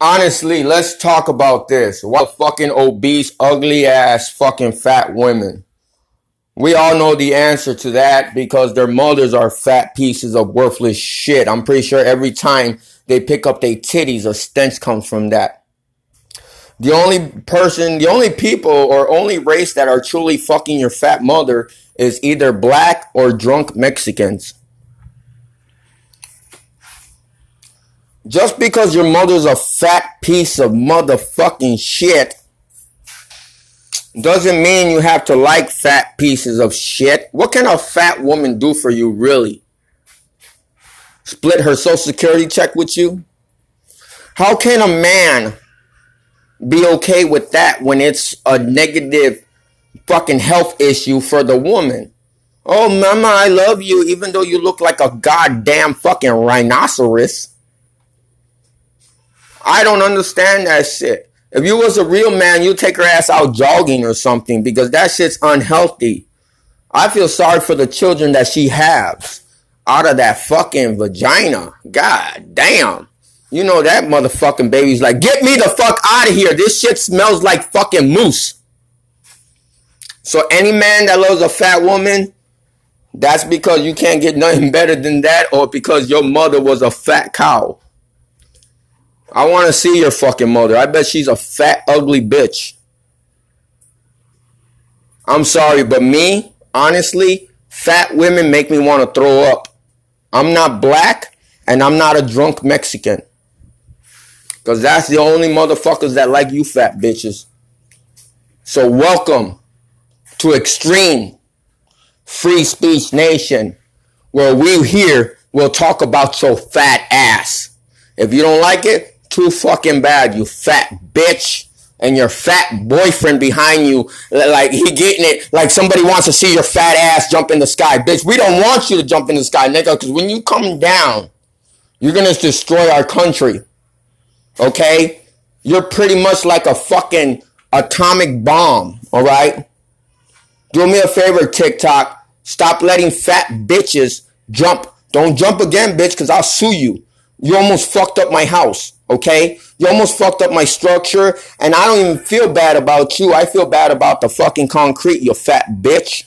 honestly, let's talk about this. What fucking obese, ugly ass fucking fat women? We all know the answer to that because their mothers are fat pieces of worthless shit. I'm pretty sure every time they pick up their titties, a stench comes from that. The only person, the only people or only race that are truly fucking your fat mother is either black or drunk Mexicans. Just because your mother's a fat piece of motherfucking shit doesn't mean you have to like fat pieces of shit. What can a fat woman do for you, really? Split her social security check with you? How can a man be okay with that when it's a negative fucking health issue for the woman? Oh, mama, I love you, even though you look like a goddamn fucking rhinoceros. I don't understand that shit. If you was a real man, you'd take her ass out jogging or something because that shit's unhealthy. I feel sorry for the children that she has out of that fucking vagina. God damn. You know that motherfucking baby's like, get me the fuck out of here. This shit smells like fucking moose. So any man that loves a fat woman, that's because you can't get nothing better than that or because your mother was a fat cow. I want to see your fucking mother. I bet she's a fat, ugly bitch. I'm sorry, but me, honestly, fat women make me want to throw up. I'm not black and I'm not a drunk Mexican. Because that's the only motherfuckers that like you fat bitches. So welcome to Extreme Free Speech Nation, where we here will talk about your fat ass. If you don't like it, too fucking bad, you fat bitch. And your fat boyfriend behind you, like he getting it, like somebody wants to see your fat ass jump in the sky. Bitch, we don't want you to jump in the sky, nigga, because when you come down, you're gonna destroy our country. Okay? You're pretty much like a fucking atomic bomb, alright? Do me a favor, TikTok. Stop letting fat bitches jump. Don't jump again, bitch, because I'll sue you. You almost fucked up my house. Okay? You almost fucked up my structure, and I don't even feel bad about you. I feel bad about the fucking concrete, you fat bitch.